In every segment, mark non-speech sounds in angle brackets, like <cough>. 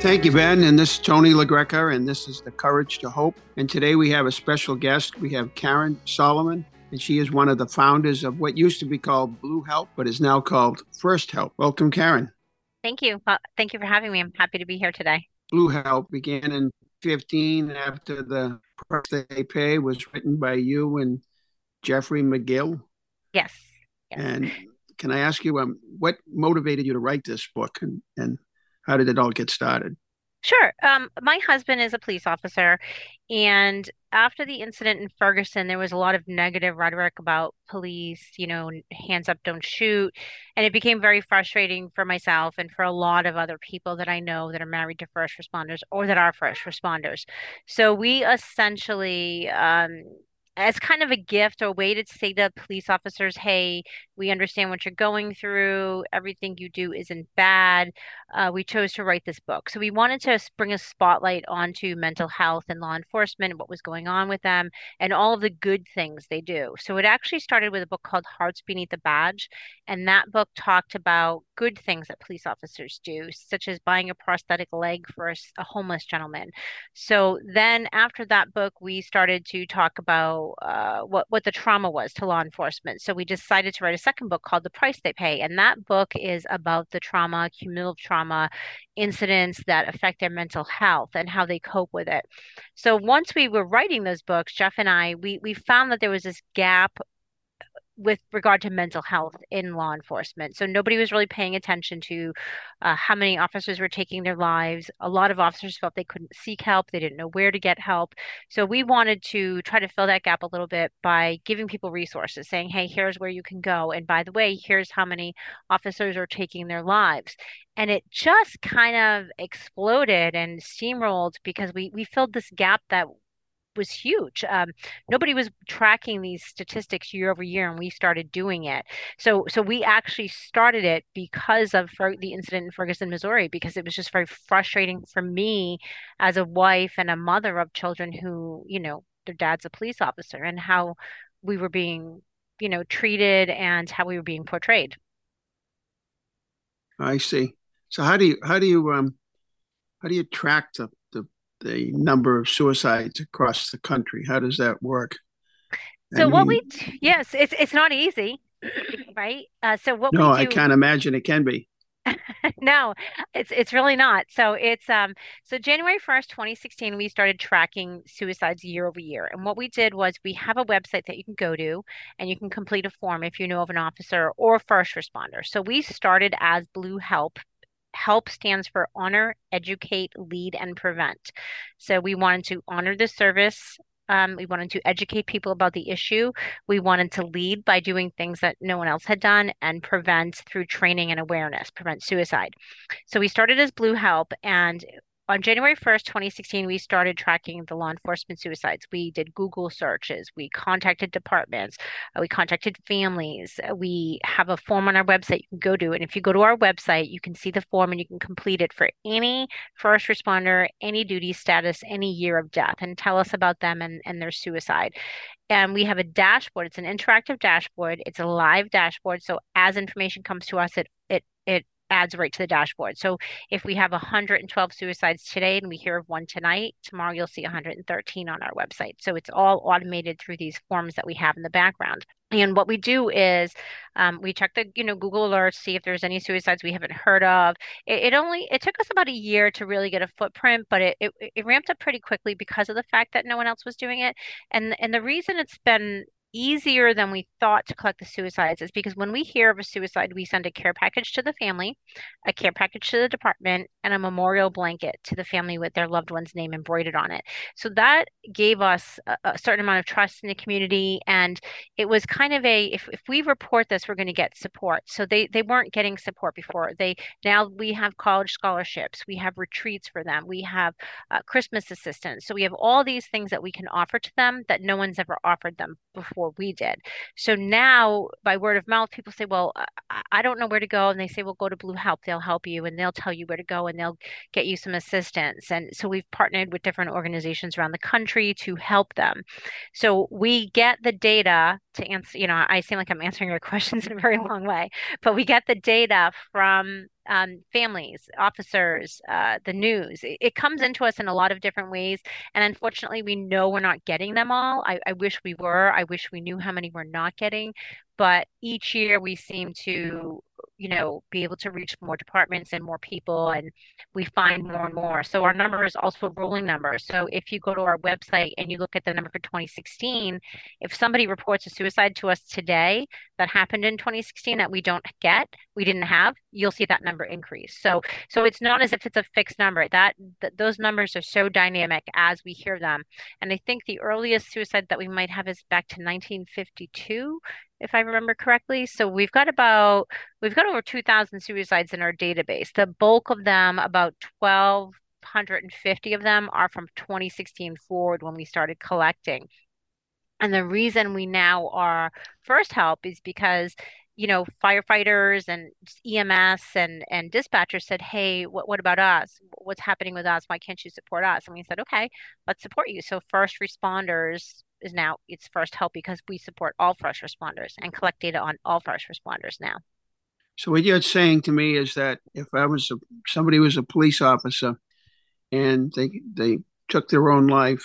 Thank you, Ben. And this is Tony LaGreca, and this is The Courage to Hope. And today we have a special guest. We have Karen Solomon, and she is one of the founders of what used to be called Blue Help, but is now called First Help. Welcome, Karen. Thank you. Well, thank you for having me. I'm happy to be here today. Blue Help began in 15 after the price they pay was written by you and Jeffrey McGill. Yes. yes. And can I ask you, um, what motivated you to write this book and, and how did it all get started? Sure. Um, my husband is a police officer, and after the incident in Ferguson, there was a lot of negative rhetoric about police, you know, hands up, don't shoot. And it became very frustrating for myself and for a lot of other people that I know that are married to first responders or that are first responders. So we essentially um, as kind of a gift or a way to say to police officers, hey, we understand what you're going through. Everything you do isn't bad. Uh, we chose to write this book. So we wanted to bring a spotlight onto mental health and law enforcement, what was going on with them, and all of the good things they do. So it actually started with a book called Hearts Beneath the Badge. And that book talked about good things that police officers do, such as buying a prosthetic leg for a, a homeless gentleman. So then after that book, we started to talk about uh, what what the trauma was to law enforcement. So we decided to write a second book called The Price They Pay, and that book is about the trauma, cumulative trauma, incidents that affect their mental health and how they cope with it. So once we were writing those books, Jeff and I, we we found that there was this gap with regard to mental health in law enforcement. So nobody was really paying attention to uh, how many officers were taking their lives. A lot of officers felt they couldn't seek help, they didn't know where to get help. So we wanted to try to fill that gap a little bit by giving people resources, saying, hey, here's where you can go. And by the way, here's how many officers are taking their lives. And it just kind of exploded and steamrolled because we we filled this gap that was huge. Um, nobody was tracking these statistics year over year, and we started doing it. So, so we actually started it because of the incident in Ferguson, Missouri, because it was just very frustrating for me as a wife and a mother of children who, you know, their dad's a police officer, and how we were being, you know, treated and how we were being portrayed. I see. So how do you how do you um how do you track the the number of suicides across the country? How does that work? So I what we yes, it's it's not easy, right? Uh, so what no, we do, I can't imagine it can be. <laughs> no, it's it's really not. So it's um so January 1st, 2016, we started tracking suicides year over year. And what we did was we have a website that you can go to and you can complete a form if you know of an officer or first responder. So we started as Blue Help HELP stands for honor, educate, lead, and prevent. So we wanted to honor the service. Um, we wanted to educate people about the issue. We wanted to lead by doing things that no one else had done and prevent through training and awareness, prevent suicide. So we started as Blue Help, and on January 1st, 2016, we started tracking the law enforcement suicides. We did Google searches, we contacted departments, uh, we contacted families. Uh, we have a form on our website you can go to. And if you go to our website, you can see the form and you can complete it for any first responder, any duty status, any year of death, and tell us about them and, and their suicide and we have a dashboard it's an interactive dashboard it's a live dashboard so as information comes to us it it it adds right to the dashboard. So if we have 112 suicides today and we hear of one tonight, tomorrow you'll see 113 on our website. So it's all automated through these forms that we have in the background. And what we do is um, we check the you know Google alerts, see if there's any suicides we haven't heard of. It, it, only it took us about a year to really get a footprint, but it, it it ramped up pretty quickly because of the fact that no one else was doing it. And and the reason it's been easier than we thought to collect the suicides is because when we hear of a suicide, we send a care package to the family, a care package to the department, and a memorial blanket to the family with their loved one's name embroidered on it. So that gave us a, a certain amount of trust in the community. And it was kind of a if, if we report this, we're going to get support. So they they weren't getting support before. They now we have college scholarships, we have retreats for them, we have uh, Christmas assistance. So we have all these things that we can offer to them that no one's ever offered them before before we did. So now, by word of mouth, people say, Well, I don't know where to go. And they say, Well, go to Blue Help. They'll help you and they'll tell you where to go and they'll get you some assistance. And so we've partnered with different organizations around the country to help them. So we get the data to answer, you know, I seem like I'm answering your <laughs> questions in a very long way, but we get the data from um, families, officers, uh, the news. It, it, comes into us in a lot of different ways. And unfortunately, we know we're not getting them all. I, I wish we were. I wish we knew how many we're not getting. But each year we seem to you know, be able to reach more departments and more people, and we find more and more. So our number is also a rolling number. So if you go to our website and you look at the number for 2016, if somebody reports a suicide to us today that happened in 2016 that we don't get, we didn't have, you'll see that number increase. So so it's not as if it's a fixed number. That th- those numbers are so dynamic as we hear them. And I think the earliest suicide that we might have is back to 1952 if I remember correctly. So we've got about we've got over 2,000 suicides in our database. The bulk of them, about 1,250 of them, are from 2016 forward when we started collecting. And the reason we now are first help is because you know firefighters and EMS and and dispatchers said, "Hey, what what about us? What's happening with us? Why can't you support us?" And we said, "Okay, let's support you." So first responders is now it's first help because we support all first responders and collect data on all first responders now. So what you're saying to me is that if I was a, somebody was a police officer and they they took their own life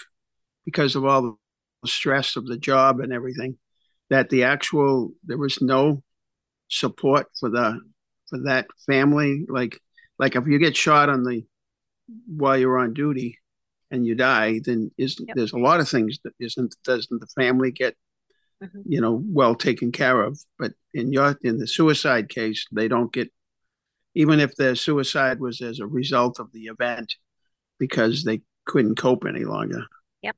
because of all the stress of the job and everything, that the actual there was no support for the for that family like like if you get shot on the while you're on duty and you die, then is yep. there's a lot of things that isn't doesn't the family get mm-hmm. you know well taken care of. But in your in the suicide case, they don't get even if their suicide was as a result of the event because they couldn't cope any longer. Yep.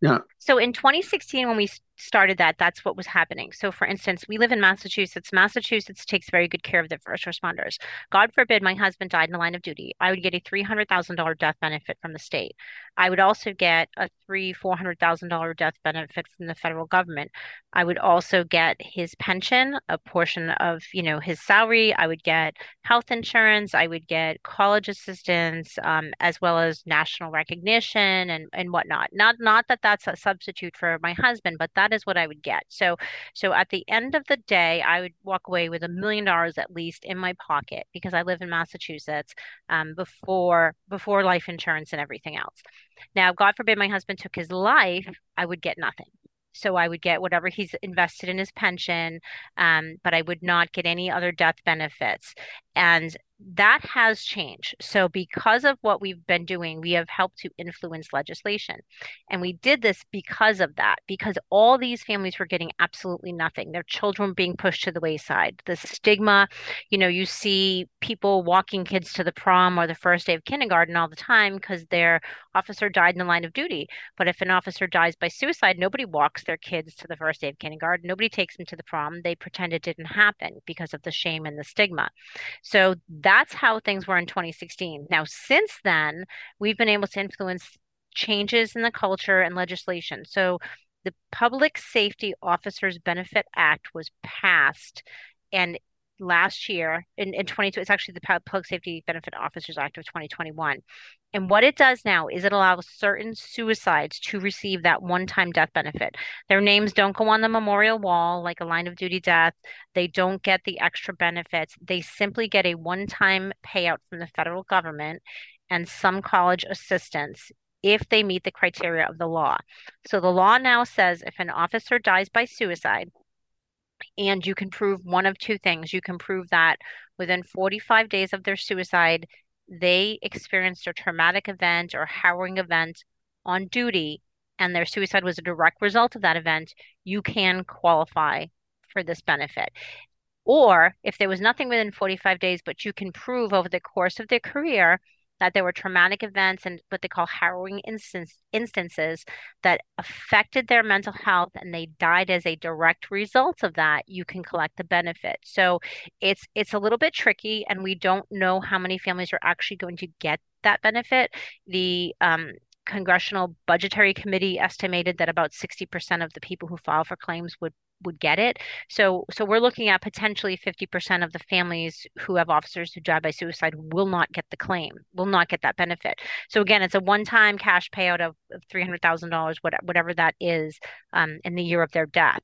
Yeah. So in 2016, when we started that, that's what was happening. So, for instance, we live in Massachusetts. Massachusetts takes very good care of their first responders. God forbid my husband died in the line of duty. I would get a $300,000 death benefit from the state. I would also get a three, $400,000 death benefit from the federal government. I would also get his pension, a portion of, you know, his salary. I would get health insurance. I would get college assistance, um, as well as national recognition and, and whatnot. Not, not that that's a substitute for my husband, but that is what I would get. So, so at the end of the day, I would walk away with a million dollars at least in my pocket because I live in Massachusetts um, before before life insurance and everything else. Now, God forbid my husband took his life, I would get nothing. So I would get whatever he's invested in his pension, um, but I would not get any other death benefits. And that has changed. So, because of what we've been doing, we have helped to influence legislation. And we did this because of that, because all these families were getting absolutely nothing. Their children were being pushed to the wayside. The stigma, you know, you see people walking kids to the prom or the first day of kindergarten all the time because their officer died in the line of duty. But if an officer dies by suicide, nobody walks their kids to the first day of kindergarten. Nobody takes them to the prom. They pretend it didn't happen because of the shame and the stigma. So, that's how things were in 2016. Now, since then, we've been able to influence changes in the culture and legislation. So, the Public Safety Officers Benefit Act was passed, and last year in, in 22 it's actually the public safety benefit officers act of 2021 and what it does now is it allows certain suicides to receive that one-time death benefit. Their names don't go on the memorial wall like a line of duty death. They don't get the extra benefits. They simply get a one-time payout from the federal government and some college assistance if they meet the criteria of the law. So the law now says if an officer dies by suicide and you can prove one of two things. You can prove that within 45 days of their suicide, they experienced a traumatic event or harrowing event on duty and their suicide was a direct result of that event, you can qualify for this benefit. Or if there was nothing within 45 days, but you can prove over the course of their career that there were traumatic events and what they call harrowing instance, instances that affected their mental health and they died as a direct result of that, you can collect the benefit. So it's it's a little bit tricky and we don't know how many families are actually going to get that benefit. The um, Congressional Budgetary Committee estimated that about 60% of the people who file for claims would would get it. So so we're looking at potentially 50% of the families who have officers who died by suicide will not get the claim, will not get that benefit. So again, it's a one-time cash payout of, of $300,000, whatever that is um, in the year of their death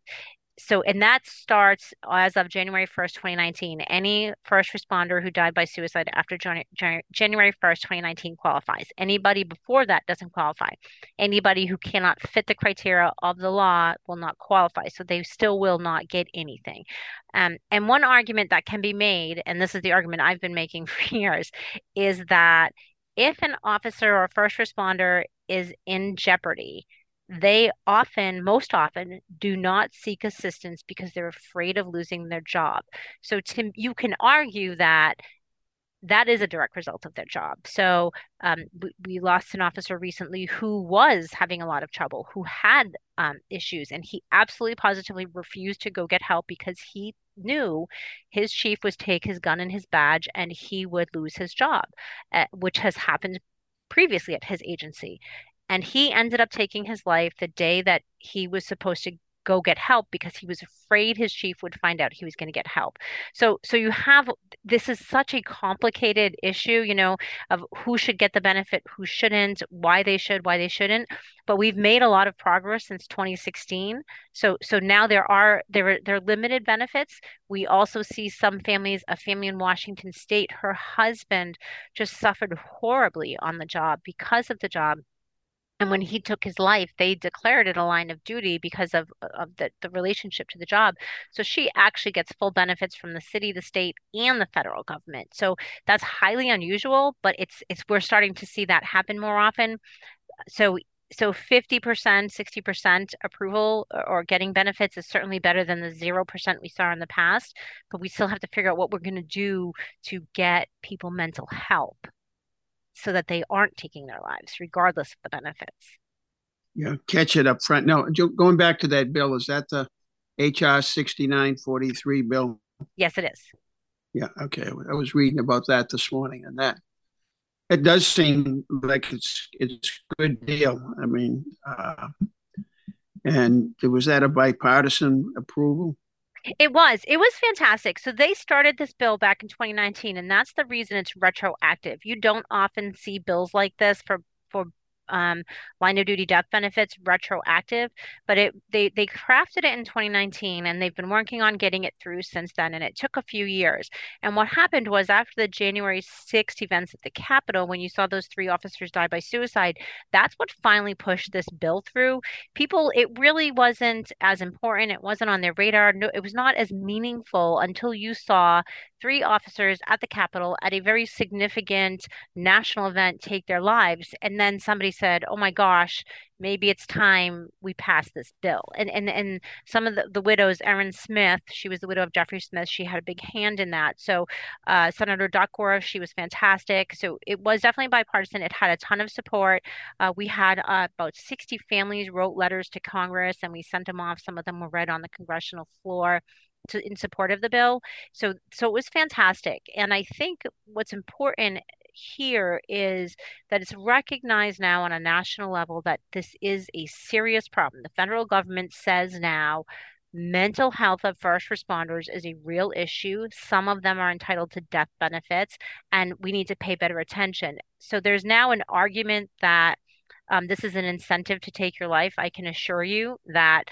so and that starts as of January 1st, 2019. Any first responder who died by suicide after January 1st, 2019 qualifies. Anybody before that doesn't qualify. Anybody who cannot fit the criteria of the law will not qualify. So they still will not get anything. Um, and one argument that can be made, and this is the argument I've been making <laughs> for years, is that if an officer or first responder is in jeopardy, they often, most often, do not seek assistance because they're afraid of losing their job. So, Tim, you can argue that that is a direct result of their job. So um, we, we, lost an officer recently who was having a lot of trouble, who had um, issues, and he absolutely positively refused to go get help because he knew his chief was take his gun and his badge and he would lose his job, uh, which has happened previously at his agency. And he ended up taking his life the day that he was supposed to go get help because he was afraid his chief would find out he was going to get help. So so you have this is such a complicated issue, you know, of who should get the benefit, who shouldn't, why they should, why they shouldn't. But we've made a lot of progress since 2016. So so now there are there are there are limited benefits. We also see some families, a family in Washington state, her husband just suffered horribly on the job because of the job and when he took his life they declared it a line of duty because of uh, of the, the relationship to the job. So she actually gets full benefits from the city the state and the federal government. So that's highly unusual but it's it's we're starting to see that happen more often. So so 50% 60% approval uh, or getting benefits is certainly better than the 0% we saw in the past but we still have to figure out what we're going to do to get people mental help so that they aren't taking their lives, regardless of the benefits. Yeah, catch it up front. No, going back to that bill, is that the HR 6943 bill? Yes, it is. Yeah, okay. I was reading about that this morning and that it does seem like it's it's a good deal. I mean, uh, and was that a bipartisan approval? It was. It was fantastic. So they started this bill back in 2019, and that's the reason it's retroactive. You don't often see bills like this for um, line of duty death benefits retroactive, but it they they crafted it in 2019 and they've been working on getting it through since then. And it took a few years. And what happened was after the January 6th events at the Capitol, when you saw those three officers die by suicide, that's what finally pushed this bill through. People, it really wasn't as important. It wasn't on their radar. No, it was not as meaningful until you saw three officers at the Capitol at a very significant national event take their lives. And then somebody said, oh my gosh, maybe it's time we pass this bill. And and and some of the, the widows, Erin Smith, she was the widow of Jeffrey Smith, she had a big hand in that. So uh, Senator Duckworth, she was fantastic. So it was definitely bipartisan. It had a ton of support. Uh, we had uh, about 60 families wrote letters to Congress and we sent them off. Some of them were read on the congressional floor to, in support of the bill. So so it was fantastic. And I think what's important here is that it's recognized now on a national level that this is a serious problem. The federal government says now mental health of first responders is a real issue. Some of them are entitled to death benefits, and we need to pay better attention. So there's now an argument that um, this is an incentive to take your life. I can assure you that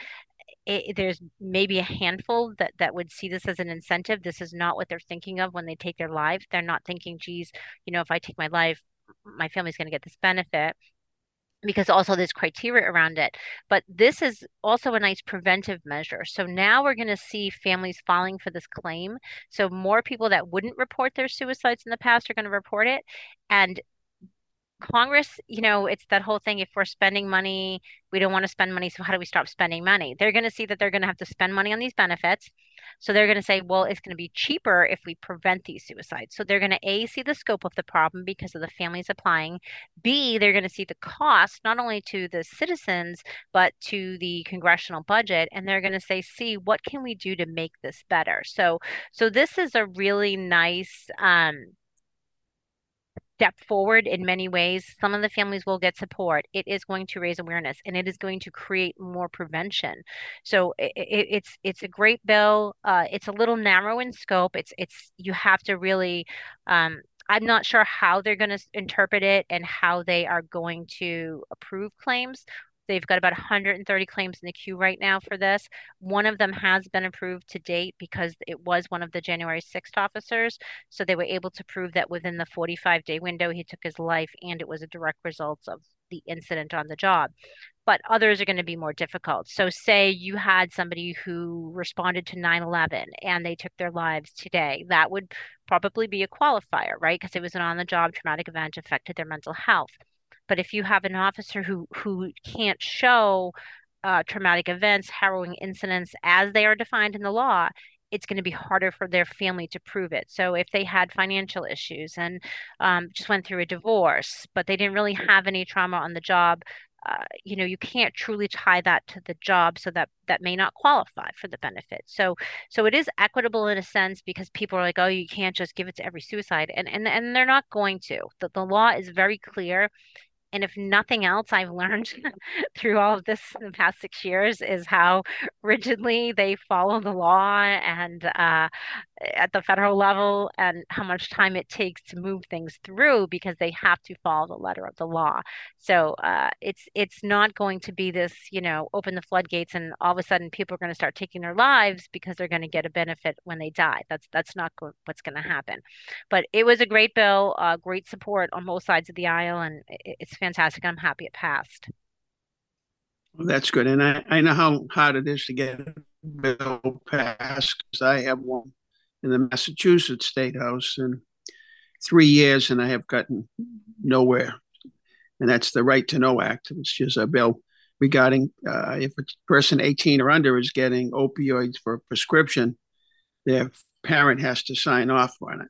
it, there's maybe a handful that that would see this as an incentive. This is not what they're thinking of when they take their life. They're not thinking, geez, you know, if I take my life, my family's going to get this benefit because also there's criteria around it. But this is also a nice preventive measure. So now we're going to see families filing for this claim. So more people that wouldn't report their suicides in the past are going to report it. And Congress, you know, it's that whole thing. If we're spending money, we don't want to spend money. So how do we stop spending money? They're going to see that they're going to have to spend money on these benefits. So they're going to say, well, it's going to be cheaper if we prevent these suicides. So they're going to A, see the scope of the problem because of the families applying. B, they're going to see the cost, not only to the citizens, but to the congressional budget. And they're going to say, see, what can we do to make this better? So, so this is a really nice, um, step forward in many ways. Some of the families will get support. It is going to raise awareness and it is going to create more prevention. So it, it, it's it's a great bill. Uh, it's a little narrow in scope. It's it's you have to really. Um, I'm not sure how they're going to interpret it and how they are going to approve claims. They've got about 130 claims in the queue right now for this. One of them has been approved to date because it was one of the January 6th officers. So they were able to prove that within the 45 day window, he took his life and it was a direct result of the incident on the job. But others are going to be more difficult. So, say you had somebody who responded to 9 11 and they took their lives today, that would probably be a qualifier, right? Because it was an on the job traumatic event affected their mental health. But if you have an officer who who can't show uh, traumatic events, harrowing incidents as they are defined in the law, it's going to be harder for their family to prove it. So if they had financial issues and um, just went through a divorce, but they didn't really have any trauma on the job, uh, you know you can't truly tie that to the job so that that may not qualify for the benefit so so it is equitable in a sense because people are like oh you can't just give it to every suicide and and, and they're not going to the, the law is very clear and if nothing else, I've learned <laughs> through all of this in the past six years is how rigidly they follow the law and uh, at the federal level and how much time it takes to move things through because they have to follow the letter of the law. So uh, it's it's not going to be this, you know, open the floodgates and all of a sudden people are going to start taking their lives because they're going to get a benefit when they die. That's that's not go- what's going to happen. But it was a great bill, uh, great support on both sides of the aisle, and it, it's fantastic. I'm happy it passed. Well, that's good. And I, I know how hard it is to get a bill passed because I have one in the Massachusetts State House in three years and I have gotten nowhere. And that's the Right to Know Act, which is a bill regarding uh, if a person 18 or under is getting opioids for prescription, their parent has to sign off on it.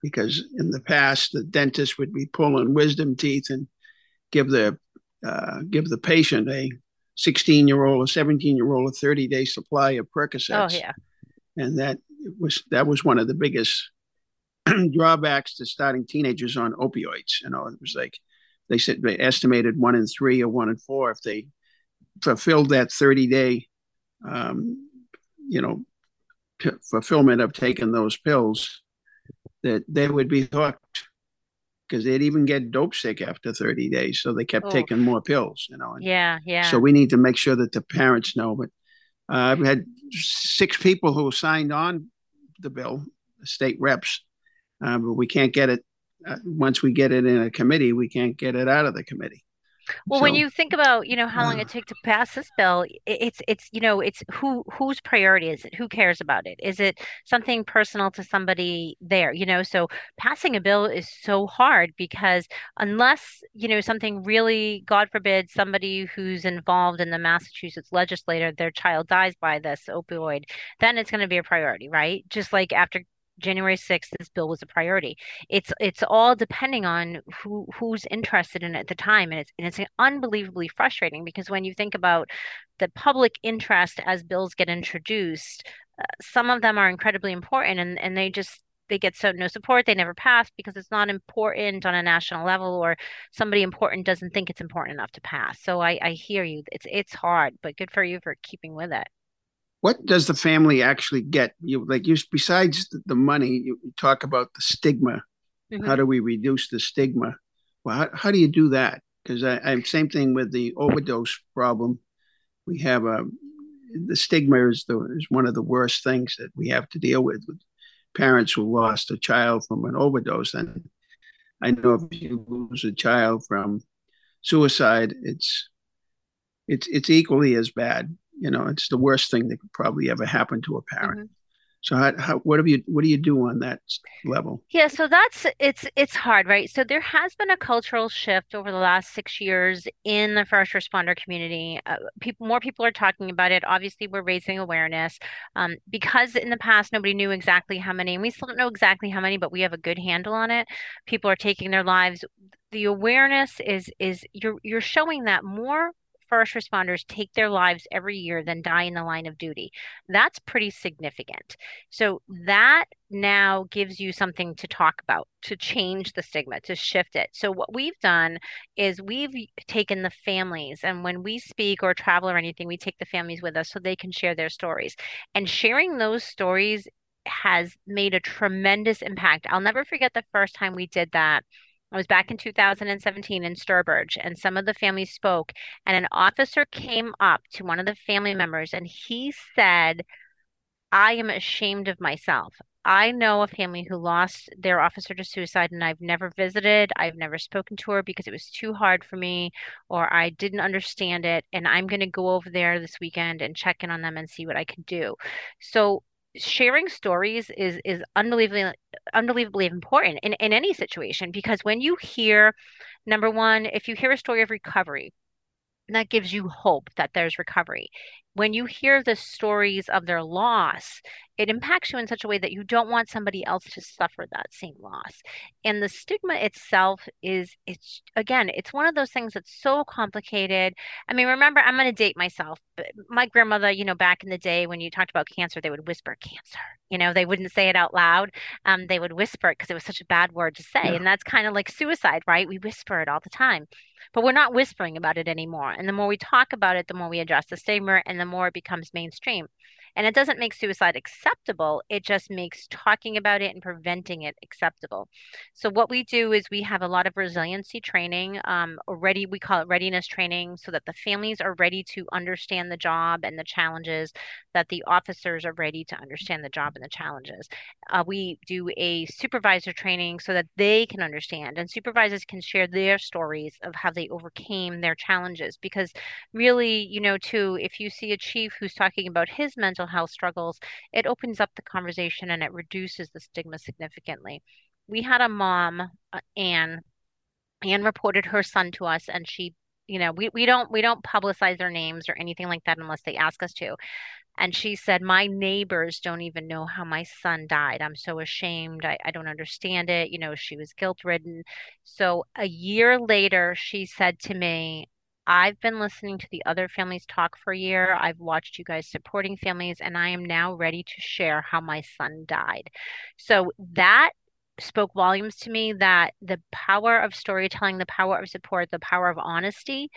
Because in the past, the dentist would be pulling wisdom teeth and give the uh, give the patient a 16 year old, a 17 year old, a 30 day supply of Percocets. Oh yeah, and that was that was one of the biggest <clears throat> drawbacks to starting teenagers on opioids. You know, it was like they said they estimated one in three or one in four if they fulfilled that 30 day, um, you know, p- fulfillment of taking those pills, that they would be hooked because they'd even get dope sick after 30 days. So they kept Oh. taking more pills, you know. and yeah, yeah. So we need to make sure that the parents know. But uh, I've had six people who signed on the bill, state reps, uh, but we can't get it. Uh, once we get it in a committee, we can't get it out of the committee. Well, when you think about, you know, how long uh, it took to pass this bill, it's it's you know, it's who whose priority is it? Who cares about it? Is it something personal to somebody there? You know, so passing a bill is so hard because unless, you know, something really, God forbid, somebody who's involved in the Massachusetts legislature, their child dies by this opioid, then it's going to be a priority, right? Just like after January 6th, this bill was a priority. It's it's all depending on who who's interested in it at the time and it's and it's unbelievably frustrating because when you think about the public interest as bills get introduced uh, some of them are incredibly important and and they just they get so no support they never pass because it's not important on a national level or somebody important doesn't think it's important enough to pass. So i i hear you. It's it's hard but good for you for keeping with it what does the family actually get? You like you besides the, money, you, talk about the stigma. Mhm. How do we reduce the stigma? Well, how, how do you do that? Because I'm same thing with the overdose problem. We have a the stigma is the is one of the worst things that we have to deal with with parents who lost a child from an overdose. And I know if you lose a child from suicide, it's it's it's equally as bad. You know, it's the worst thing that could probably ever happen to a parent. Mhm. So how, how, what have you what do you do on that level? Yeah, so that's it's it's hard, right? So there has been a cultural shift over the last six years in the first responder community. Uh, people, more people are talking about it. Obviously, we're raising awareness um, because in the past nobody knew exactly how many, and we still don't know exactly how many, but we have a good handle on it. People are taking their lives. The awareness is is you're you're showing that more first responders take their lives every year than die in the line of duty. That's pretty significant. So that now gives you something to talk about, to change the stigma, to shift it. So what we've done is we've taken the families and when we speak or travel or anything, we take the families with us so they can share their stories. And sharing those stories has made a tremendous impact. I'll never forget the first time we did that I was back in 2017 in Sturbridge, and some of the families spoke, and an officer came up to one of the family members and he said, I am ashamed of myself. I know a family who lost their officer to suicide, and I've never visited. I've never spoken to her because it was too hard for me, or I didn't understand it. And I'm going to go over there this weekend and check in on them and see what I can do. So sharing stories is is unbelievably unbelievably important in, in any situation because when you hear number one if you hear a story of recovery that gives you hope that there's recovery. When you hear the stories of their loss, it impacts you in such a way that you don't want somebody else to suffer that same loss. And the stigma itself is, it's again, it's one of those things that's so complicated. I mean, remember, I'm going to date myself, but my grandmother, you know, back in the day when you talked about cancer, they would whisper cancer. You know, they wouldn't say it out loud. Um, they would whisper it because it was such a bad word to say. Yeah. And that's kind of like suicide, right? We whisper it all the time but we're not whispering about it anymore. And the more we talk about it, the more we address the stigma and the more it becomes mainstream. And it doesn't make suicide acceptable, it just makes talking about it and preventing it acceptable. So, what we do is we have a lot of resiliency training, um, already, we call it readiness training, so that the families are ready to understand the job and the challenges, that the officers are ready to understand the job and the challenges. Uh, we do a supervisor training so that they can understand, and supervisors can share their stories of how they overcame their challenges. Because, really, you know, too, if you see a chief who's talking about his mental mental health struggles, it opens up the conversation and it reduces the stigma significantly. We had a mom, uh, Anne. Anne reported her son to us, and she, you know, we, we don't we don't publicize their names or anything like that unless they ask us to. And she said, My neighbors don't even know how my son died. I'm so ashamed. I, I don't understand it. You know, she was guilt ridden. So a year later, she said to me, I've been listening to the other families talk for a year. I've watched you guys supporting families, and I am now ready to share how my son died. So that spoke volumes to me that the power of storytelling, the power of support, the power of honesty,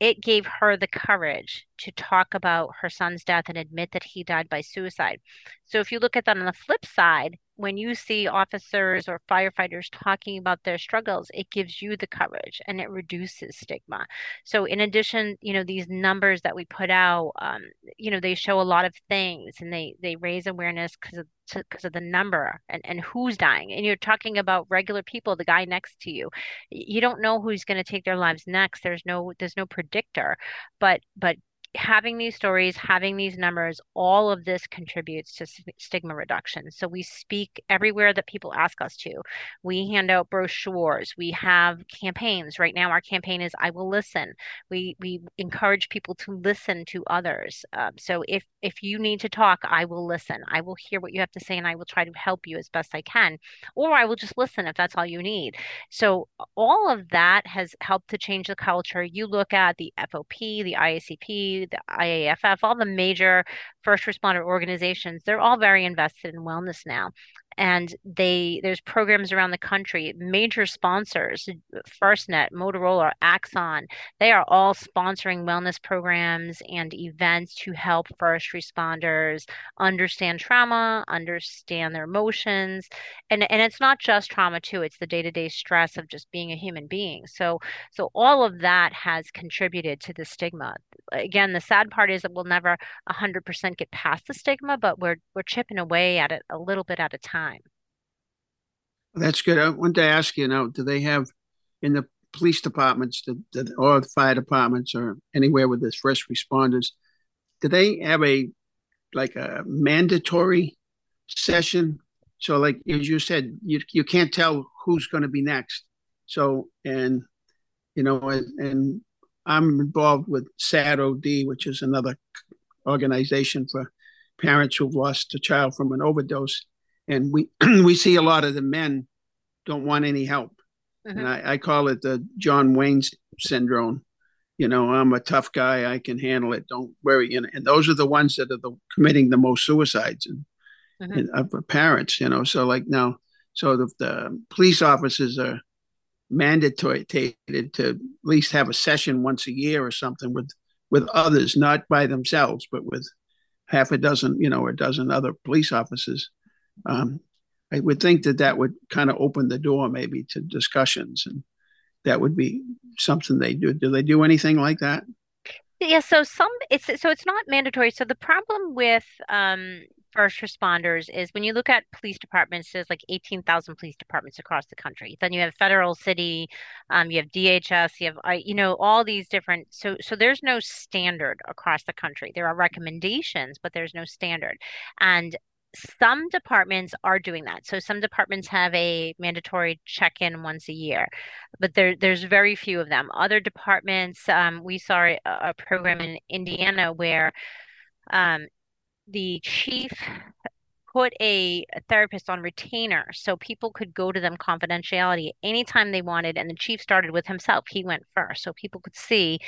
it gave her the courage to talk about her son's death and admit that he died by suicide. So if you look at that on the flip side, when you see officers or firefighters talking about their struggles, it gives you the courage and it reduces stigma. So, in addition, you know, these numbers that we put out, um, you know, they show a lot of things and they they raise awareness because of because of the number and, and who's dying. And you're talking about regular people, the guy next to you. You don't know who's going to take their lives next. There's no there's no predictor, but but having these stories, having these numbers, all of this contributes to stigma reduction. So we speak everywhere that people ask us to. We hand out brochures. We have campaigns. Right now, our campaign is "I will listen." We we encourage people to listen to others. Um, so if if you need to talk, I will listen. I will hear what you have to say, and I will try to help you as best I can, or I will just listen if that's all you need. So all of that has helped to change the culture. You look at the FOP, the IACP the IAFF, all the major first responder organizations, they're all very invested in wellness now and they there's programs around the country major sponsors firstnet motorola axon they are all sponsoring wellness programs and events to help first responders understand trauma understand their emotions and and it's not just trauma too it's the day-to-day stress of just being a human being. So so all of that has contributed to the stigma. Again the sad part is that we'll never 100% get past the stigma but we're we're chipping away at it a little bit at a time time. That's good. I wanted to ask you now, do they have in the police departments the, or fire departments or anywhere with the first responders, do they have a like a mandatory session. So, like as you said, you you can't tell who's going to be next. So, and you know, and, and I'm involved with SAD OD, which is another organization for parents who've lost a child from an overdose, and we <clears throat> we see a lot of the men don't want any help, and I, I call it the John Wayne syndrome. You know, I'm a tough guy. I can handle it. Don't worry. And, and those are the ones that are the, committing the most suicides and, mm-hmm. and uh, parents. You know, so like now, so the, the police officers are mandatory to at least have a session once a year or something with with others, not by themselves, but with half a dozen, you know, a dozen other police officers. Um, I would think that that would kind of open the door maybe to discussions, and that would be something they do. Do they do anything like that? Yeah, so some it's so it's not mandatory. So the problem with um, first responders is when you look at police departments, there's like 18,000 police departments across the country. Then you have federal, city, um, you have DHS, you have, you know, all these different. So, so there's no standard across the country. There are recommendations, but there's no standard. And some departments are doing that. So some departments have a mandatory check-in once a year, but there there's very few of them. Other departments, um, we saw a, a, program in Indiana where um, the chief put a, a, therapist on retainer so people could go to them confidentiality anytime they wanted and the chief started with himself he went first so people could see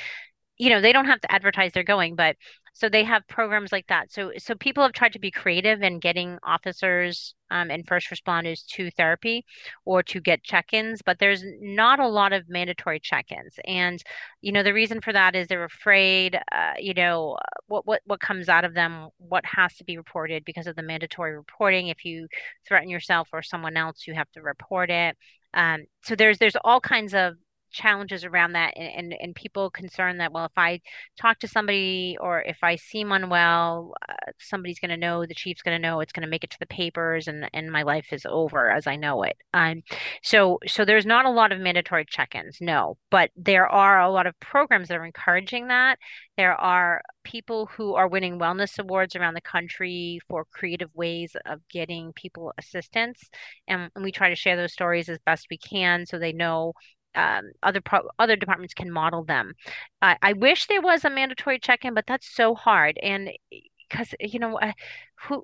you know they don't have to advertise they're going but so they have programs like that. So so people have tried to be creative in getting officers um, and first responders to therapy or to get check-ins but there's not a lot of mandatory check-ins. And you know the reason for that is they're afraid uh, you know what what what comes out of them what has to be reported because of the mandatory reporting. If you threaten yourself or someone else you have to report it. Um, so there's there's all kinds of challenges around that and, and, and people concerned that well if i talk to somebody or if i seem unwell uh, somebody's going to know the chief's going to know it's going to make it to the papers and and my life is over as i know it. Um so so there's not a lot of mandatory check-ins no but there are a lot of programs that are encouraging that. There are people who are winning wellness awards around the country for creative ways of getting people assistance and, and we try to share those stories as best we can so they know um, other pro- other departments can model them. I, I wish there was a mandatory check-in, but that's so hard, and because you know uh, who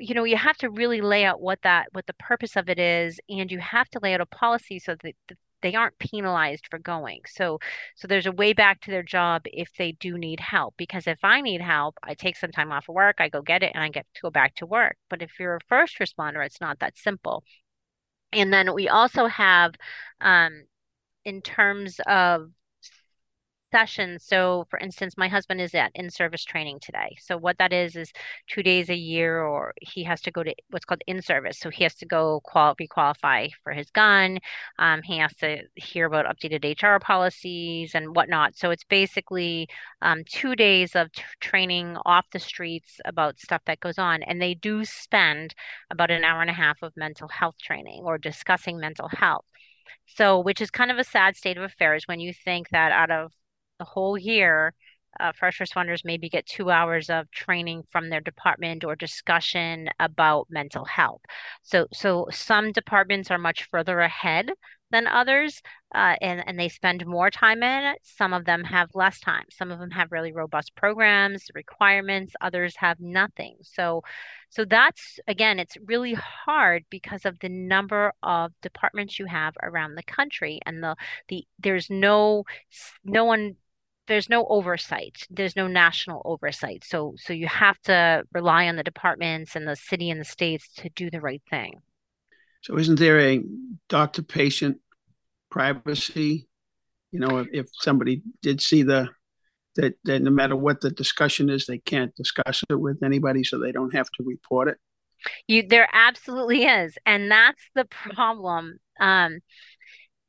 you know you have to really lay out what that what the purpose of it is and you have to lay out a policy so that they aren't penalized for going. So so there's a way back to their job if they do need help because if i need help i take some time off of work i go get it and i get to go back to work. But if you're a first responder it's not that simple. And then we also have um, in terms of sessions. So, for instance, my husband is at in service training today. So, what that is is two days a year, or he has to go to what's called in service. So, he has to go qual- requalify for his gun. Um, he has to hear about updated HR policies and whatnot. So, it's basically um, two days of t- training off the streets about stuff that goes on. And they do spend about an hour and a half of mental health training or discussing mental health. So, which is kind of a sad state of affairs when you think that out of the whole year, uh, first responders maybe get two hours of training from their department or discussion about mental health. So, so some departments are much further ahead than others, uh, and and they spend more time in it. Some of them have less time. Some of them have really robust programs, requirements. Others have nothing. So, so that's again, it's really hard because of the number of departments you have around the country, and the the there's no no one there's no oversight there's no national oversight so so you have to rely on the departments and the city and the states to do the right thing so isn't there a doctor patient privacy? You know if, if somebody did see the that, that no matter what the discussion is they can't discuss it with anybody so they don't have to report it? You there absolutely is and that's the problem. Um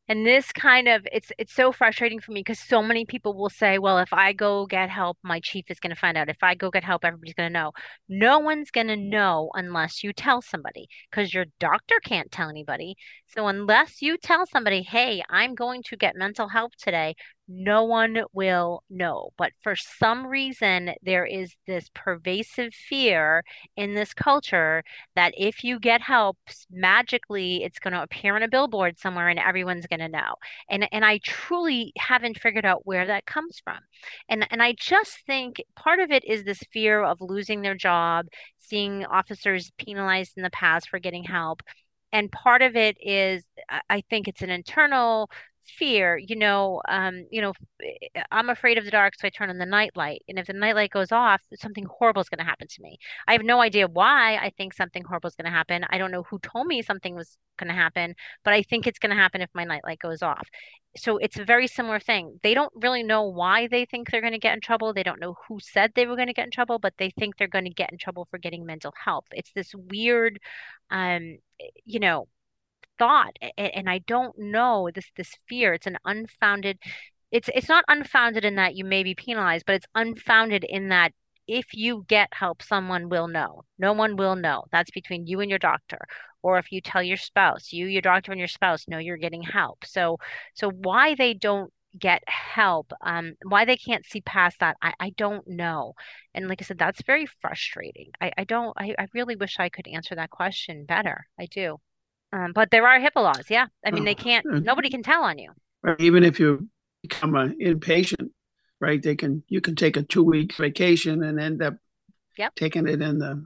and this kind of it's it's so frustrating for me because so many people will say well if i go get help my chief is going to find out. If i go get help everybody's going to know. No one's going to know unless you tell somebody because your doctor can't tell anybody. So unless you tell somebody hey i'm going to get mental health today no one will know. But for some reason, there is this pervasive fear in this culture that if you get help, magically it's going to appear on a billboard somewhere and everyone's going to know. And and I truly haven't figured out where that comes from. And and I just think part of it is this fear of losing their job, seeing officers penalized in the past for getting help and part of it is i think it's an internal fear you know um you know eh, i'm afraid of the dark so i turn on the nightlight and if the nightlight goes off something horrible is going to happen to me. I have no idea why i think something horrible is going to happen. I don't know who told me something was going to happen but i think it's going to happen if my nightlight goes off. So it's a very similar thing. They don't really know why they think they're going to get in trouble. They don't know who said they were going to get in trouble but they think they're going to get in trouble for getting mental health. It's this weird um eh, you know thought and, I don't know this this fear. It's an unfounded it's it's not unfounded in that you may be penalized but it's unfounded in that if you get help someone will know. No one will know. That's between you and your doctor. Or if you tell your spouse you your doctor and your spouse know you're getting help. So so why they don't get help um why they can't see past that i, I don't know. And like i said that's very frustrating. I, I don't I, I really wish i could answer that question better. I do um, but there are HIPAA laws. Yeah. I mean, they oh, can't, nobody can tell on you. Even if you become an inpatient, right? They can, you can take a two week vacation and end up yep. taking it in the,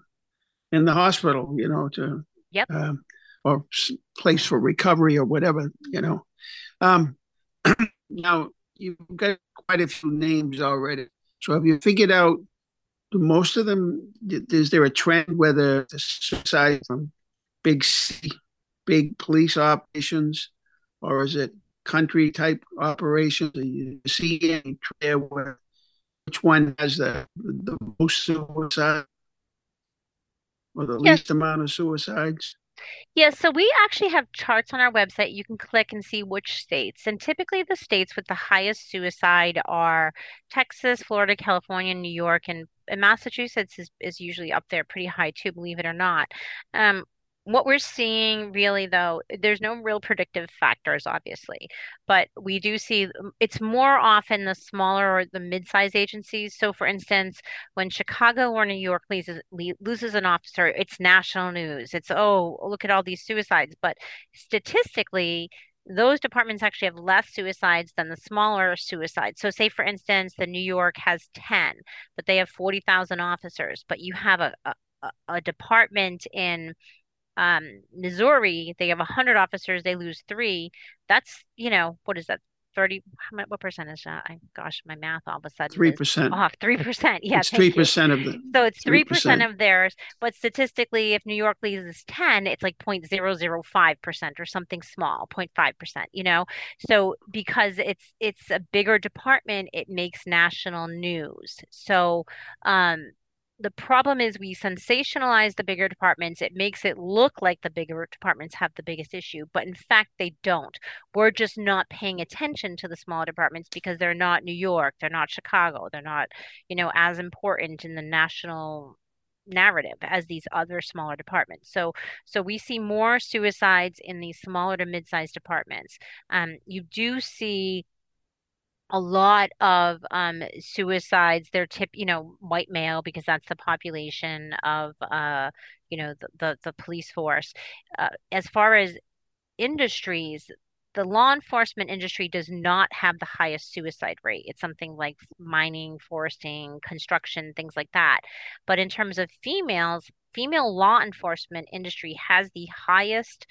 in the hospital, you know, to, yep. Um, or place for recovery or whatever, you know. Um, <clears throat> now you've got quite a few names already. So have you figured out do most of them? Is there a trend whether the suicide from big C big police operations, or is it country type operations? Do you see any there where which one has the the most suicide or the yes. least amount of suicides? Yes, so we actually have charts on our website. You can click and see which states. And typically, the states with the highest suicide are Texas, Florida, California, New York, and, and Massachusetts is, is usually up there pretty high too, believe it or not. Um, what we're seeing really though there's no real predictive factors obviously but we do see um, it's more often the smaller or the mid-sized agencies. So for instance when chicago or new york loses, loses an officer it's national news. It's oh look at all these suicides. But statistically those departments actually have less suicides than the smaller suicides. So, say for instance, the New York has 10, but they have 40,000 officers, but you have a, a, a department in um, Missouri, they have 100 officers, they lose three. That's, you know, what is that? 30 what percent is that I, gosh my math all of a sudden three percent off three percent <laughs> yeah three percent of the so it's three percent of theirs but statistically if new york loses 10 it's like 0.005 percent or something small 0.5 percent you know so because it's it's a bigger department it makes national news so um the problem is we sensationalize the bigger departments. It makes it look like the bigger departments have the biggest issue, but in fact, they don't. We're just not paying attention to the smaller departments because they're not New York, they're not Chicago, they're not, you know, as important in the national narrative as these other smaller departments. So so we see more suicides in these smaller to mid-sized departments. Um, you do see a lot of um, suicides. They're tip you know white male because that's the population of uh, you know the, the, the police force. Uh, as far as industries the law enforcement industry does not have the highest suicide rate. It's something like mining foresting construction things like that. But in terms of females female law enforcement industry has the highest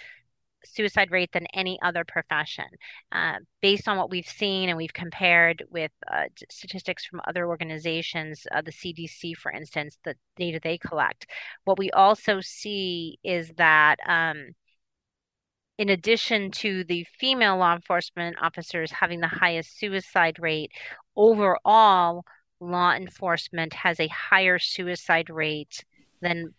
suicide rate than any other profession. Uh, based on what we've seen and we've compared with uh, statistics from other organizations, uh, the CDC, for instance, the data they collect, what we also see is that. Um, in addition to the female law enforcement officers having the highest suicide rate, overall, law enforcement has a higher suicide rate than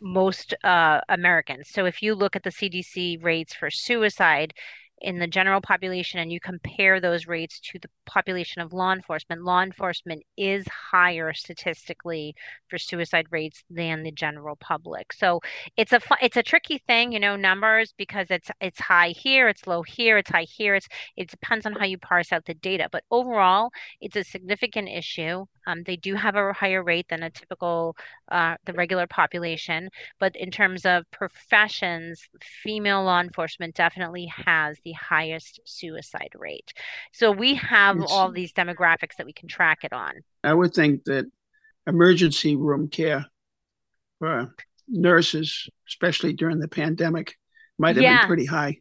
most uh, Americans. So if you look at the CDC rates for suicide, in the general population and you compare those rates to the population of law enforcement, law enforcement is higher statistically for suicide rates than the general public. So it's a it's a tricky thing, you know, numbers because it's it's high here, it's low here, it's high here. It's it depends on how you parse out the data, but overall, it's a significant issue. Um, they do have a higher rate than a typical uh, the regular population, but in terms of professions, female law enforcement definitely has the highest suicide rate. So we have it's, all these demographics that we can track it on. I would think that emergency room care for nurses, especially during the pandemic, might have yeah. been pretty high.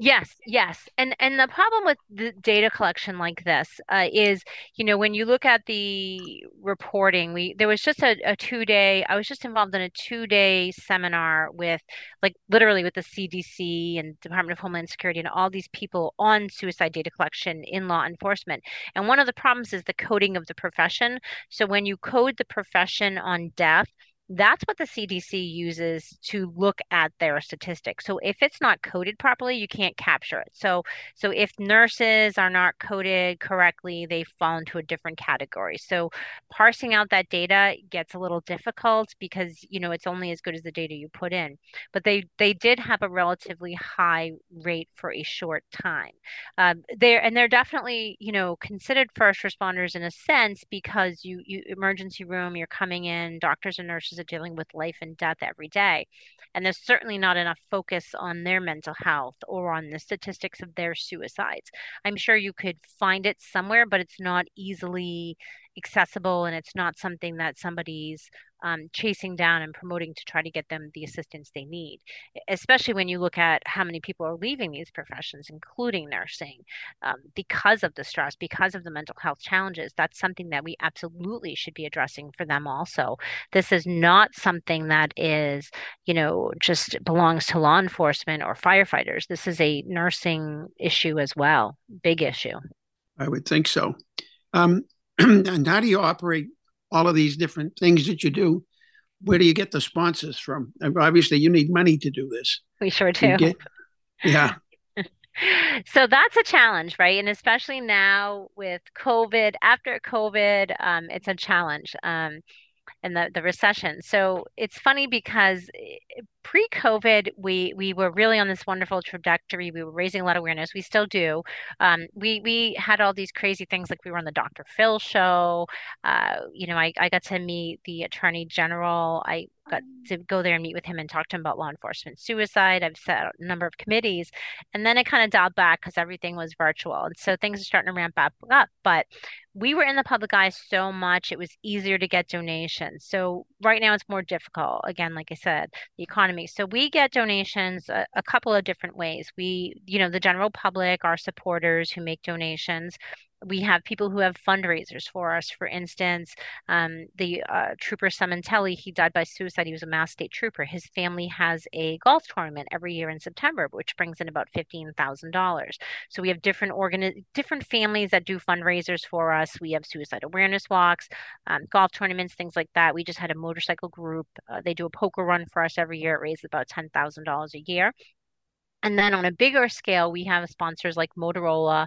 Yes, yes. And and the problem with the data collection like this uh, is, you know, when you look at the reporting, we there was just a, a two day, I was just involved in a two day seminar with like literally with the CDC and Department of Homeland Security and all these people on suicide data collection in law enforcement. And one of the problems is the coding of the profession. So when you code the profession on death, that's what the CDC uses to look at their statistics. So if it's not coded properly, you can't capture it. So so if nurses are not coded correctly, they fall into a different category. So parsing out that data gets a little difficult because you know it's only as good as the data you put in. But they they did have a relatively high rate for a short time. Um, they're and they're definitely you know considered first responders in a sense because you you emergency room, you're coming in, doctors and nurses are dealing with life and death every day. And there's certainly not enough focus on their mental health or on the statistics of their suicides. I'm sure you could find it somewhere, but it's not easily accessible and it's not something that somebody's um, chasing down and promoting to try to get them the assistance they need, especially when you look at how many people are leaving these professions, including nursing, um, because of the stress, because of the mental health challenges. That's something that we absolutely should be addressing for them also. This is not something that is, you know, just belongs to law enforcement or firefighters. This is a nursing issue as well, big issue. I would think so. Um, <clears throat> and how do you operate all of these different things that you do? Where do you get the sponsors from? Obviously, you need money to do this. We sure do. Get, yeah. <laughs> <laughs> so that's a challenge, right? And especially now with COVID, after COVID, um, it's a challenge. Um, and the, the recession. So it's funny because eh, pre-COVID, we we were really on this wonderful trajectory. We were raising a lot of awareness. We still do. Um, we we had all these crazy things like we were on the Dr. Phil show. Uh, you know, I, I got to meet the Attorney General. I got to go there and meet with him and talk to him about law enforcement suicide. I've set a number of committees, and then it kind of dialed back because everything was virtual, and so things are starting to ramp up. Up, but we were in the public eye so much it was easier to get donations. So right now it's more difficult. Again, like I said, the economy. So we get donations a, a couple of different ways. We, you know, the general public, our supporters who make donations we have people who have fundraisers for us. For instance, um, the uh, trooper Sementelli, he died by suicide. He was a Mass State Trooper. His family has a golf tournament every year in September, which brings in about fifteen thousand dollars. So we have different organi- different families that do fundraisers for us. We have suicide awareness walks, um, golf tournaments, things like that. We just had a motorcycle group. Uh, they do a poker run for us every year. It raises about ten thousand dollars a year. And then on a bigger scale, we have sponsors like Motorola,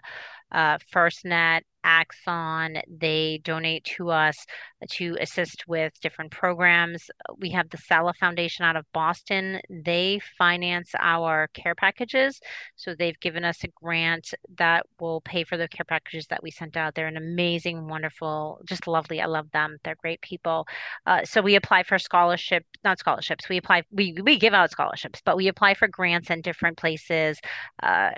uh, FirstNet, Axon. They donate to us to assist with different programs. We have the Sala Foundation out of Boston. They finance our care packages. So they've given us a grant that will pay for the care packages that we sent out. They're an amazing, wonderful, just lovely. I love them. They're great people. Uh, so we apply for scholarship, not scholarships. We apply, we, we give out scholarships, but we apply for grants in different places. Uh,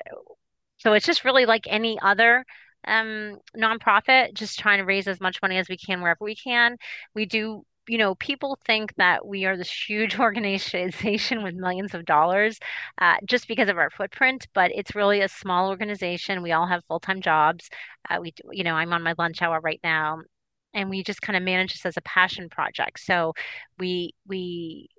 so it's just really like any other um, nonprofit, just trying to raise as much money as we can wherever we can. We do you know, people think that we are this huge <laughs> organization with millions of dollars uh, just because of our footprint, but it's really a small organization. We all have full time jobs. Uh, we, you know, I'm on my lunch hour right now, and we just kind of manage this as a passion project. So we we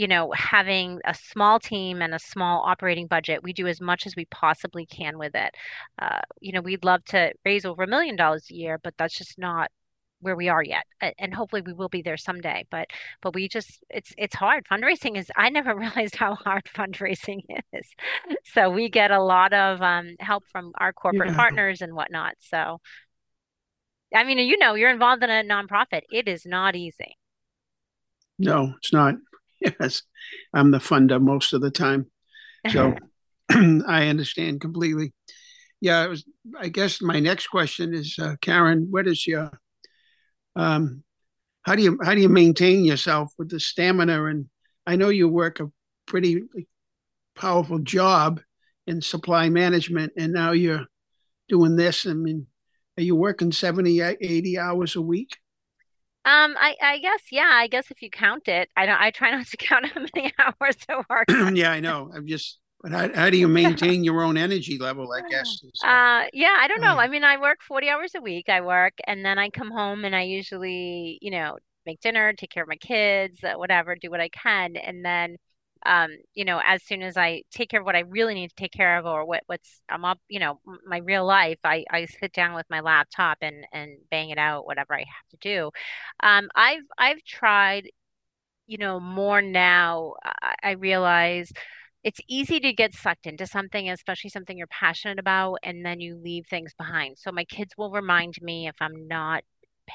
you know, having a small team and a small operating budget, we do as much as we possibly can with it. Uh, you know, we'd love to raise over a million dollars a year, but that's just not where we are yet and hopefully we will be there someday but but we just it's it's hard. Fundraising is i never <laughs> realized how hard fundraising <laughs> is. So we get a lot of um, help from our corporate yeah. partners and whatnot so. I mean you know you're involved in a nonprofit. It is not easy. No it's not <laughs> yes i'm the funder most of the time so <laughs> <clears throat> i understand completely yeah, it was. I guess my next question is, uh, Karen, what is your, um, how do you how do you maintain yourself with the stamina? And I know you work a pretty powerful job in supply management, and now you're doing this. I mean, are you working 70, 80 hours a week? Um, I, I guess, yeah, I guess if you count it, I don't, I try not to <laughs> count how many <laughs> hours <clears throat> I work. yeah, I know. I'm just, but how, how do you <laughs> maintain your own energy level? I guess. Uh, yeah, I don't know. I mean, I work 40 hours a week. I work and then I come home and I usually, you know, make dinner, take care of my kids, uh, whatever, do what I can. And then, um, you know, as soon as I take care of what I really need to take care of or what, what's, I'm up, you know, my real life, I, I sit down with my laptop and, and bang it out, whatever I have to do. Um, I've, I've tried, you know, more now. I, I realize, it's easy to get sucked into something, especially something you're passionate about, and then you leave things behind. So my kids will remind me if I'm not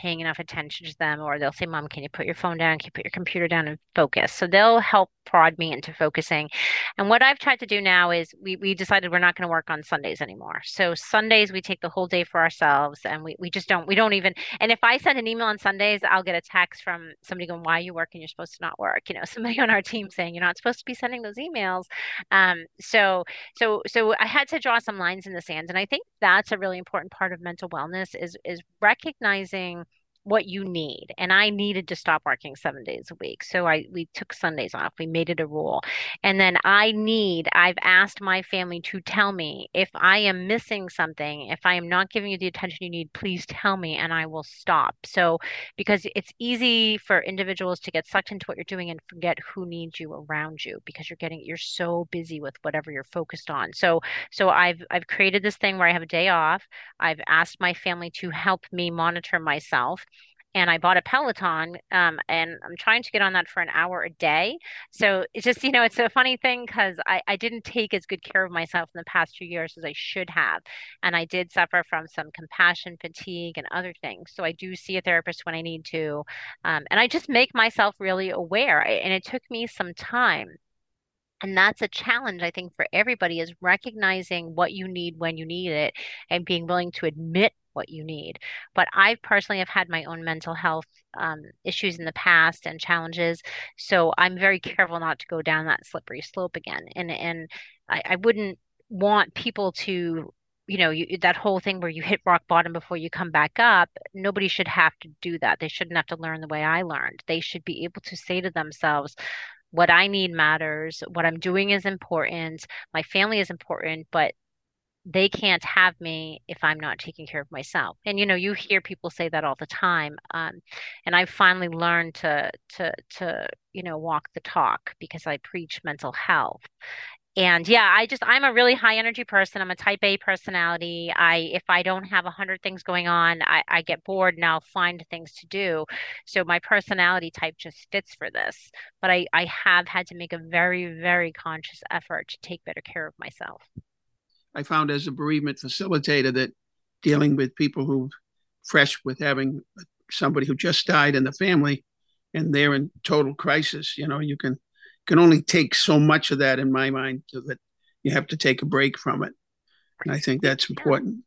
paying enough attention to them or they'll say mom can you put your phone down? Can you put your computer down and focus? So they'll help prod me into focusing. And what i've tried to do now is we, we decided we're not going to work on sundays anymore. So sundays we take the whole day for ourselves and we, we just don't we don't even and if i send an email on sundays i'll get a text from somebody going why are you working? You're supposed to not work you know <laughs> somebody on our team saying you're not supposed to be sending those emails. Um so so so i had to draw some lines in the sand and i think that's a really important part of mental wellness is is recognizing what you need and i needed to stop working seven days a week so i we took sundays off we made it a rule and then i need i've asked my family to tell me if i am missing something if i am not giving you the attention you need please tell me and i will stop. So because it's easy for individuals to get sucked into what you're doing and forget who needs you around you because you're getting you're so busy with whatever you're focused on. So so i've i've created this thing where i have a day off i've asked my family to help me monitor myself and I bought a Peloton, um, and I'm trying to get on that for an hour a day. So it's just, you know, it's a funny thing because I, I didn't take as good care of myself in the past few years as I should have. And I did suffer from some compassion fatigue and other things. So I do see a therapist when I need to. Um, and I just make myself really aware. And it took me some time and that's a challenge i think for everybody is recognizing what you need when you need it and being willing to admit what you need. But I personally have had my own mental health um, issues in the past and challenges, so I'm very careful not to go down that slippery slope again. And and I, I wouldn't want people to you know you, that whole thing where you hit rock bottom before you come back up nobody should have to do that they shouldn't have to learn the way i learned they should be able to say to themselves what i need matters what i'm doing is important my family is important but they can't have me if I'm not taking care of myself. And you know, you hear people say that all the time. Um, and I've finally learned to to to you know walk the talk because I preach mental health. And yeah, I just I'm a really high energy person. I'm a type A personality. I if I don't have a hundred things going on, I, I get bored and I'll find things to do. So my personality type just fits for this. But I, I have had to make a very, very conscious effort to take better care of myself. I found as a bereavement facilitator that dealing with people who fresh with having somebody who just died in the family and they're in total crisis, you know, you can can only take so much of that in my mind so that you have to take a break from it. And I think that's important.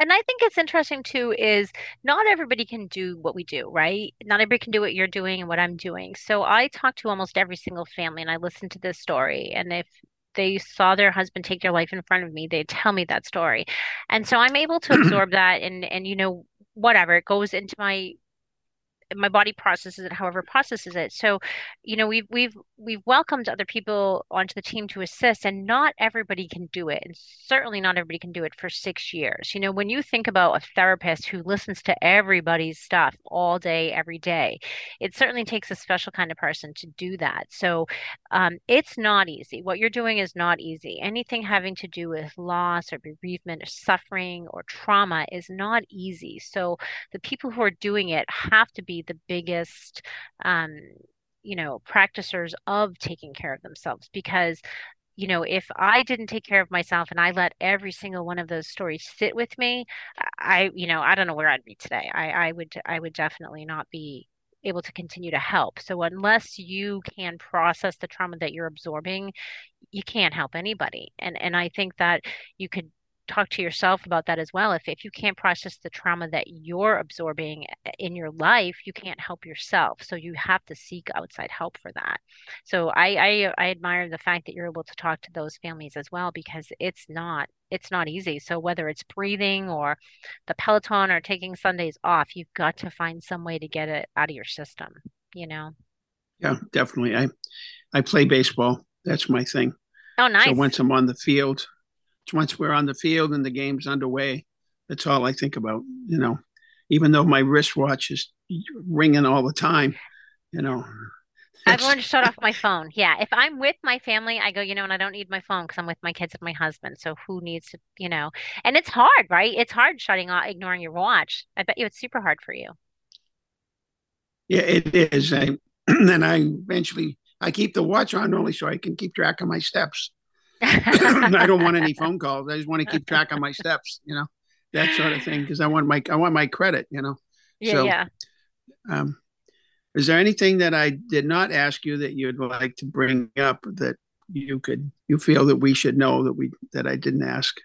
And I think it's interesting too is not everybody can do what we do, right? Not everybody can do what you're doing and what I'm doing. So I talk to almost every single family and I listen to this story. And if they saw their husband take their life in front of me they tell me that story and so i'm able to <clears throat> absorb that and and you know whatever it goes into my my body processes it however processes it. So you know we've we've we've welcomed other people onto the team to assist and not everybody can do it and certainly not everybody can do it for six years. You know when you think about a therapist who listens to everybody's stuff all day every day it certainly takes a special kind of person to do that. So um, it's not easy. What you're doing is not easy. Anything having to do with loss or bereavement or suffering or trauma is not easy. So the people who are doing it have to be the biggest um, you know practitioners of taking care of themselves. Because you know if i didn't take care of myself and i let every single one of those stories sit with me i you know i don't know where i'd be today. I i would i would definitely not be able to continue to help. So unless you can process the trauma that you're absorbing you can't help anybody. And and i think that you could talk to yourself about that as well. If if you can't process the trauma that you're absorbing eh, in your life, you can't help yourself. So you have to seek outside help for that. So I I, I admire the fact that you're able to talk to those families as well because it's not it's not easy. So whether it's breathing or the Peloton or taking Sundays off, you've got to find some way to get it out of your system, you know. Yeah, definitely. I I play baseball. That's my thing. Oh, nice. So once I'm on the field, once we're on the field and the game's underway, that's all I think about. You know, even though my wristwatch is ringing all the time, you know. I've <laughs> learned to shut off my phone. Yeah, if I'm with my family, I go, you know, and I don't need my phone because I'm with my kids and my husband. So who needs to, you know? And it's hard, right? It's hard shutting off, ignoring your watch. I bet you it's super hard for you. Yeah, it is. I, <clears throat> and I eventually I keep the watch on only so I can keep track of my steps. <laughs> I don't want any <laughs> phone calls. I just want to keep track of my steps, you know, that sort of thing. Because I want my I want my credit, you know. Yeah, so, yeah. Um, is there anything that I did not ask you that you'd like to bring up that you could you feel that we should know that we that I didn't ask?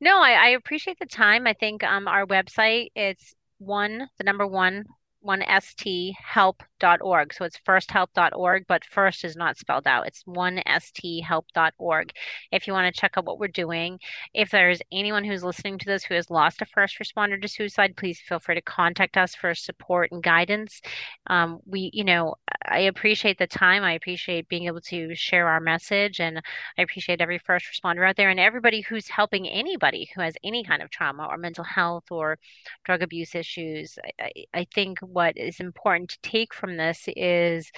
No, I, I appreciate the time. I think um our website it's one the number one one st help.org. So it's firsthelp.org, but first is not spelled out. It's one st help.org. If you want to check out what we're doing, if there's anyone who's listening to this who has lost a first responder to suicide, please feel free to contact us for support and guidance. Um, we, you know, I appreciate the time. I appreciate being able to share our message, and I appreciate every first responder out there and everybody who's helping anybody who has any kind of trauma or mental health or drug abuse issues. I, I think what is important to take from this is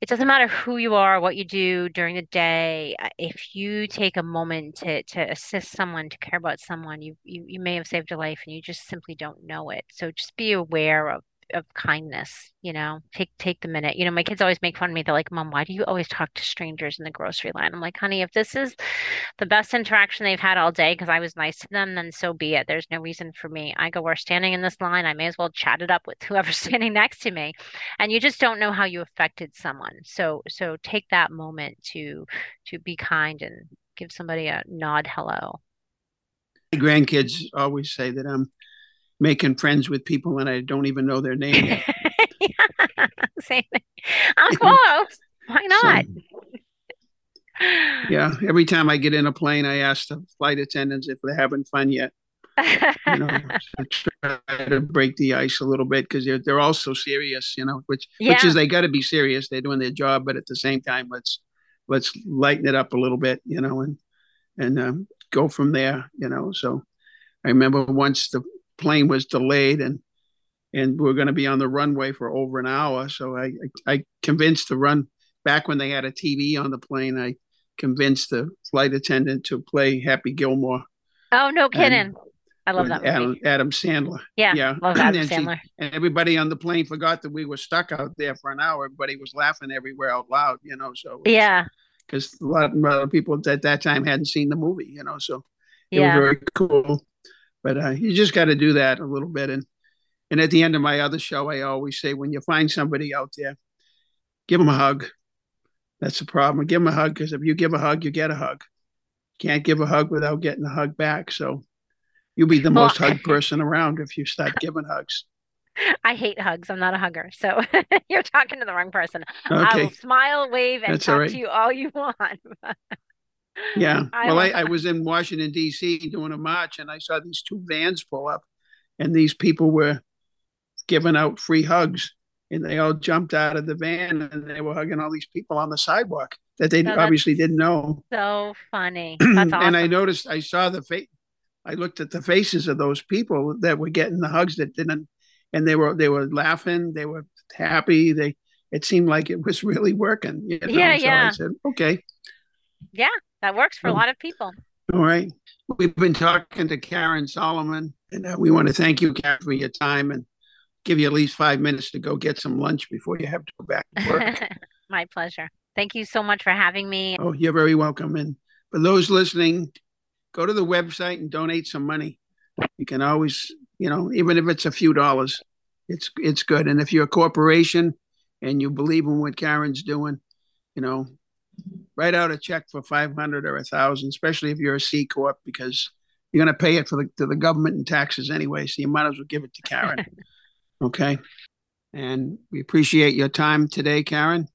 it doesn't matter who you are, what you do during the day. Uh, if you take a moment to to assist someone, to care about someone, you you, you may have saved a life and you just simply don't know it. So just be aware of of kindness you know take take the minute. You know my kids always make fun of me. They're like mom why do you always talk to strangers in the grocery line? I'm like honey if this is the best interaction they've had all day because i was nice to them then so be it. There's no reason for me. I go we're standing in this line. I may as well chat it up with whoever's <laughs> standing next to me. And you just don't know how you affected someone. So so take that moment to to be kind and give somebody a nod hello. My grandkids always say that i'm making friends with people and I don't even know their name. yeah, <laughs> same thing. I'm close. Why not? So, yeah, every time I get in a plane, I ask the flight attendants if they're having fun yet. you know, <laughs> try to break the ice a little bit because they're they're all so serious, you know. Which yeah. which is they got to be serious. They're doing their job, but at the same time, let's let's lighten it up a little bit, you know, and and um, go from there, you know. So I remember once the plane was delayed and and we are going to be on the runway for over an hour. So I, I, I convinced the run back when they had a TV on the plane. I convinced the flight attendant to play Happy Gilmore. Oh no, kidding! I love that Adam, movie. Adam Sandler. Yeah, yeah, love <clears throat> Adam and Sandler. She, and everybody on the plane forgot that we were stuck out there for an hour. Everybody was laughing everywhere out loud, you know. So yeah, because a lot of people at that time hadn't seen the movie, you know. So it yeah. was very cool. But uh, you just got to do that a little bit. And and at the end of my other show, I always say, when you find somebody out there, give them a hug. That's the problem. Give them a hug because if you give a hug, you get a hug. Can't give a hug without getting a hug back. So you'll be the well, most hugged <laughs> person around if you start giving hugs. I hate hugs. I'm not a hugger. So <laughs> you're talking to the wrong person. Okay. I will smile, wave, and That's talk right. to you all you <laughs> want. Yeah. <laughs> I well, I, I, was in Washington, D.C. doing a march and I saw these two vans pull up and these people were giving out free hugs, and they all jumped out of the van and they were hugging all these people on the sidewalk that they obviously didn't know. So funny. <clears throat> That's awesome. and I noticed, I saw the face. I looked at the faces of those people that were getting the hugs that didn't, and they were they were laughing, they were happy. They it seemed like it was really working. You know? Yeah, so yeah. I said, okay, Yeah, that works for a Oh. lot of people. all right. We've been talking to Karen Solomon, and uh, we want to thank you, Karen, for your time and give you at least five minutes to go get some lunch before you have to go back to work. <laughs> My pleasure. Thank you so much for having me. oh, you're very welcome. And for those listening, go to the website and donate some money. You can always, you know, even if it's a few dollars, it's it's good. And if you're a corporation and you believe in what Karen's doing, you know, write out a check for five hundred or a thousand, especially if you're a C corp, because you're going to pay it for the to the government in taxes anyway. So you might as well give it to Karen. <laughs> okay. And we appreciate your time today, Karen.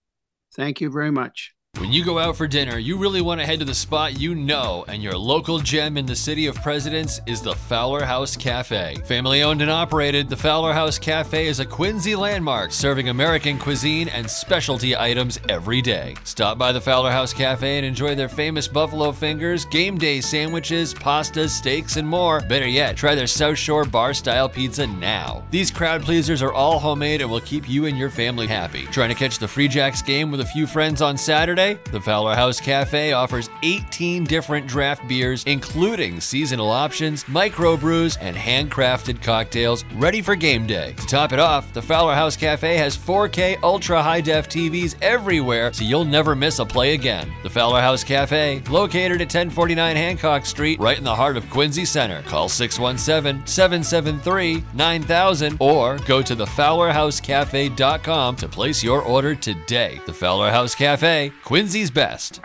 Thank you very much. When you go out for dinner, you really want to head to the spot you know, and your local gem in the city of Presidents is the Fowler House Cafe. Family owned and operated, the Fowler House Cafe is a Quincy landmark serving American cuisine and specialty items every day. Stop by the Fowler House Cafe and enjoy their famous buffalo fingers, game day sandwiches, pastas, steaks, and more. Better yet, try their South Shore bar style pizza now. These crowd pleasers are all homemade and will keep you and your family happy. Trying to catch the Free Jacks game with a few friends on Saturday? The Fowler House Cafe offers 18 different draft beers, including seasonal options, microbrews, and handcrafted cocktails ready for game day. To top it off, the Fowler House Cafe has 4K ultra high def TVs everywhere, so you'll never miss a play again. The Fowler House Cafe, located at 1049 Hancock Street, right in the heart of Quincy Center. Call 617 773 9000 or go to thefowlerhousecafe.com to place your order today. The Fowler House Cafe, Quincy's best.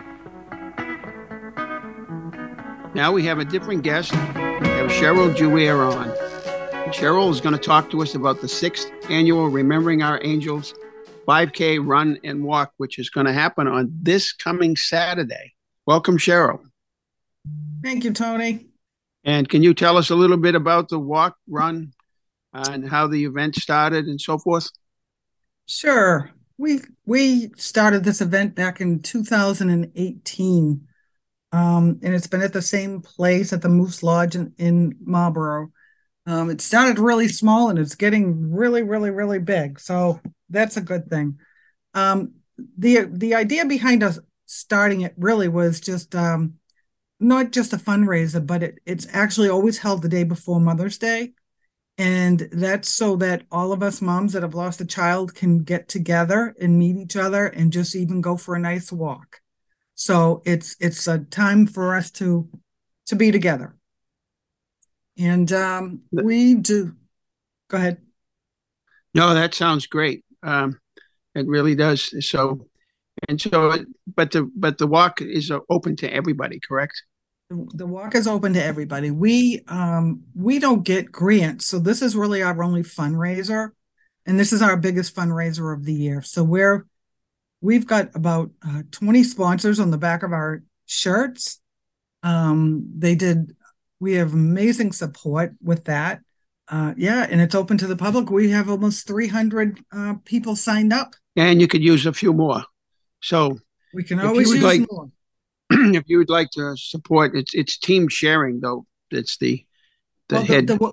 Now we have a different guest. We have Cheryl Juaire on. Cheryl is going to talk to us about the sixth annual Remembering Our Angels 5K run and walk, which is going to happen on this coming Saturday. Welcome, Cheryl. Thank you, Tony. And can you tell us a little bit about the walk, run, and how the event started and so forth? Sure. We we started this event back in 2018. Um, and it's been at the same place at the Moose Lodge in, in Marlboro. Um, it started really small and it's getting really, really, really big. So that's a good thing. Um, the the idea behind us starting it really was just um, not just a fundraiser, but it, it's actually always held the day before Mother's Day. And that's so that all of us moms that have lost a child can get together and meet each other and just even go for a nice walk. So it's it's a time for us to to be together. And um, we do. Go ahead. No, that sounds great. Um, it really does. So, and so, but the but the walk is open to everybody, correct? The, walk is open to everybody. We um we don't get grants, so this is really our only fundraiser, and this is our biggest fundraiser of the year. So we're we've got about uh, 20 sponsors on the back of our shirts. Um, they did. We have amazing support with that. Uh, yeah, and it's open to the public. We have almost 300 uh, people signed up. And you could use a few more. So We can always use like- more. <clears throat> if you would like to support, it's it's team sharing though. It's the the Well, head. the,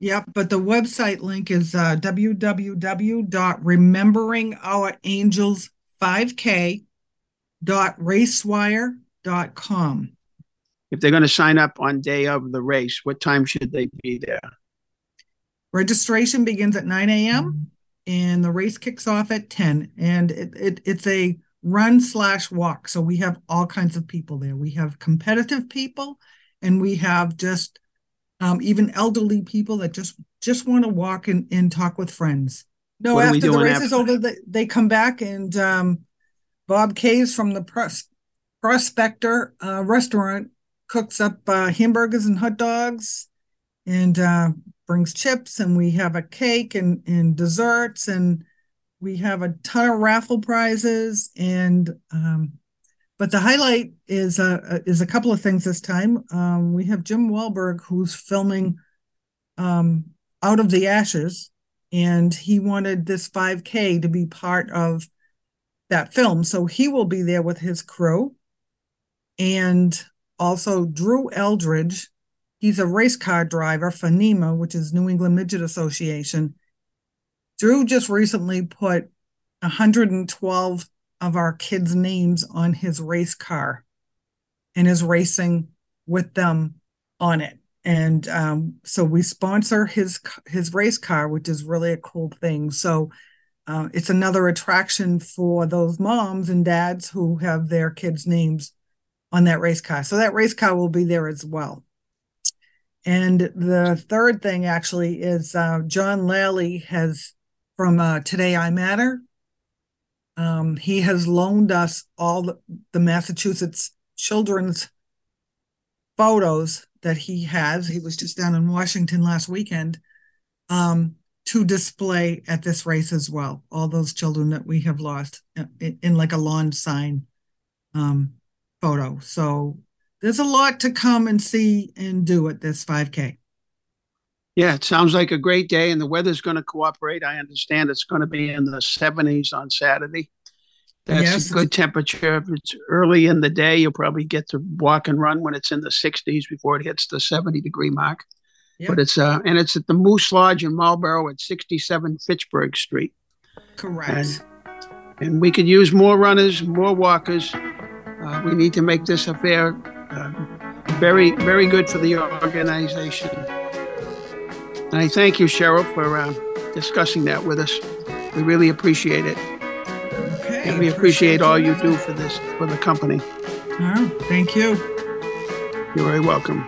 yeah, but the website link is uh, www.rememberingourangel's5k.racewire.com. if they're going to sign up on day of the race, what time should they be there? Registration begins at 9 a.m. and the race kicks off at 10. And it, it it's a run slash walk. So we have all kinds of people there. We have competitive people and we have just um, even elderly people that just just want to walk and, and talk with friends. No, What after the race after? is over, they, they come back and um, Bob Kays from the Pros- Prospector uh, restaurant cooks up uh, hamburgers and hot dogs and uh, brings chips and we have a cake and, and desserts and we have a ton of raffle prizes and um, but the highlight is uh, is a couple of things this time. Um, we have Jim Wahlberg who's filming um, Out of the Ashes, and he wanted this 5K to be part of that film. So he will be there with his crew. And also Drew Eldridge, he's a race car driver for NEMA, which is New England Midget Association. Drew just recently put 112 of our kids' names on his race car and is racing with them on it. And um, so we sponsor his his race car, which is really a cool thing. So uh, it's another attraction for those moms and dads who have their kids' names on that race car. So that race car will be there as well. And the third thing actually is uh, John Lally has from uh, Today I Matter. Um, he has loaned us all the, the Massachusetts children's photos that he has. He was just down in Washington last weekend um, to display at this race as well. All those children that we have lost in, in like a lawn sign um, photo. So there's a lot to come and see and do at this 5K. Yeah, it sounds like a great day, and the weather's going to cooperate. I understand it's going to be in the 70s on Saturday. That's yes. a good temperature. If it's early in the day, you'll probably get to walk and run when it's in the 60s before it hits the 70 degree mark. Yep. But it's uh and it's at the Moose Lodge in Marlboro at 67 Fitchburg Street. Correct. And, and we could use more runners, more walkers. Uh, we need to make this affair uh, very, very good for the organization. And I thank you, Cheryl, for uh, discussing that with us. We really appreciate it. Okay. And we appreciate all you do for this, for the company. Oh, thank you. You're very welcome.